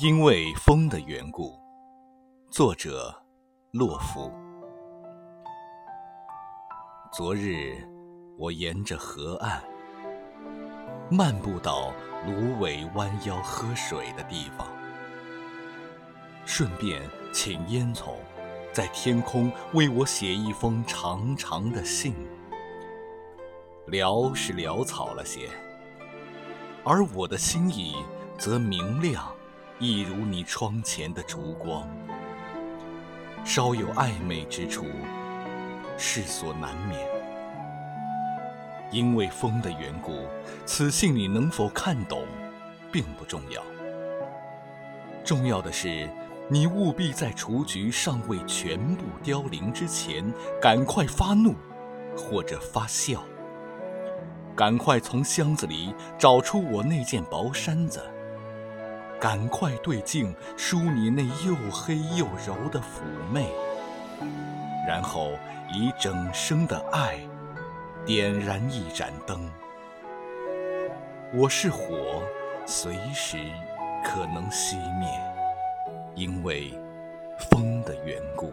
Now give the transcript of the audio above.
因为风的缘故，作者洛夫。昨日我沿着河岸漫步到芦苇弯腰喝水的地方，顺便请烟囱在天空为我写一封长长的信。潦是潦草了些，而我的心意则明亮。一如你窗前的烛光，稍有暧昧之处，世所难免。因为风的缘故，此信你能否看懂，并不重要。重要的是，你务必在雏菊尚未全部凋零之前，赶快发怒，或者发笑。赶快从箱子里找出我那件薄衫子。赶快对镜梳你那又黑又柔的妩媚，然后以整生的爱点燃一盏灯。我是火，随时可能熄灭，因为风的缘故。